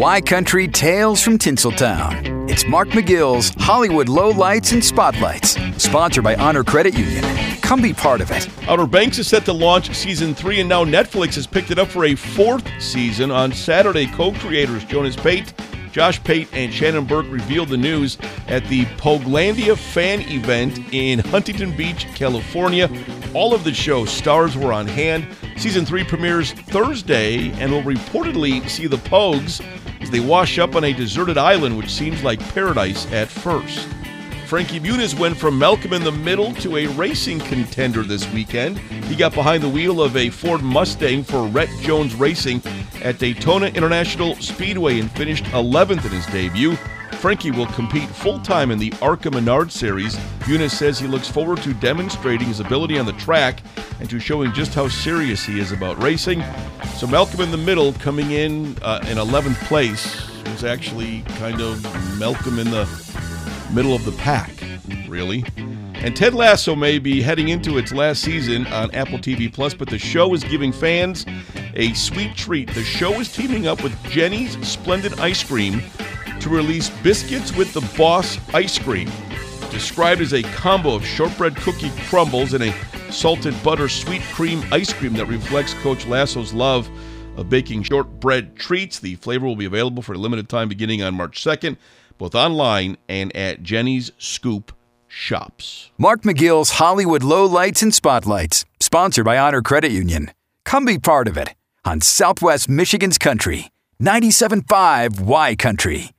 Y Country Tales from Tinseltown. It's Mark McGill's Hollywood Lowlights and Spotlights, sponsored by Honor Credit Union. Come be part of it. Outer Banks is set to launch season three, and now Netflix has picked it up for a fourth season. On Saturday, co creators Jonas Pate, Josh Pate, and Shannon Burke revealed the news at the Poguelandia fan event in Huntington Beach, California. All of the show's stars were on hand. Season 3 premieres Thursday and will reportedly see the Pogues they wash up on a deserted island, which seems like paradise at first. Frankie Muniz went from Malcolm in the Middle to a racing contender this weekend. He got behind the wheel of a Ford Mustang for Rette Jones Racing at Daytona International Speedway and finished 11th in his debut. Frankie will compete full time in the ARCA Menard Series. Muniz says he looks forward to demonstrating his ability on the track and to showing just how serious he is about racing. So, Malcolm in the Middle coming in uh, in 11th place was actually kind of Malcolm in the middle of the pack, really. And Ted Lasso may be heading into its last season on Apple TV Plus, but the show is giving fans a sweet treat. The show is teaming up with Jeni's Splendid Ice Cream to release Biscuits with the Boss ice cream. Described as a combo of shortbread cookie crumbles and a salted butter sweet cream ice cream that reflects Coach Lasso's love of baking shortbread treats. The flavor will be available for a limited time beginning on March 2nd, both online and at Jeni's Scoop shops. Mark McGill's Hollywood Lowlights and Spotlights, sponsored by Honor Credit Union. Come be part of it on Southwest Michigan's Country, 97.5 Y Country.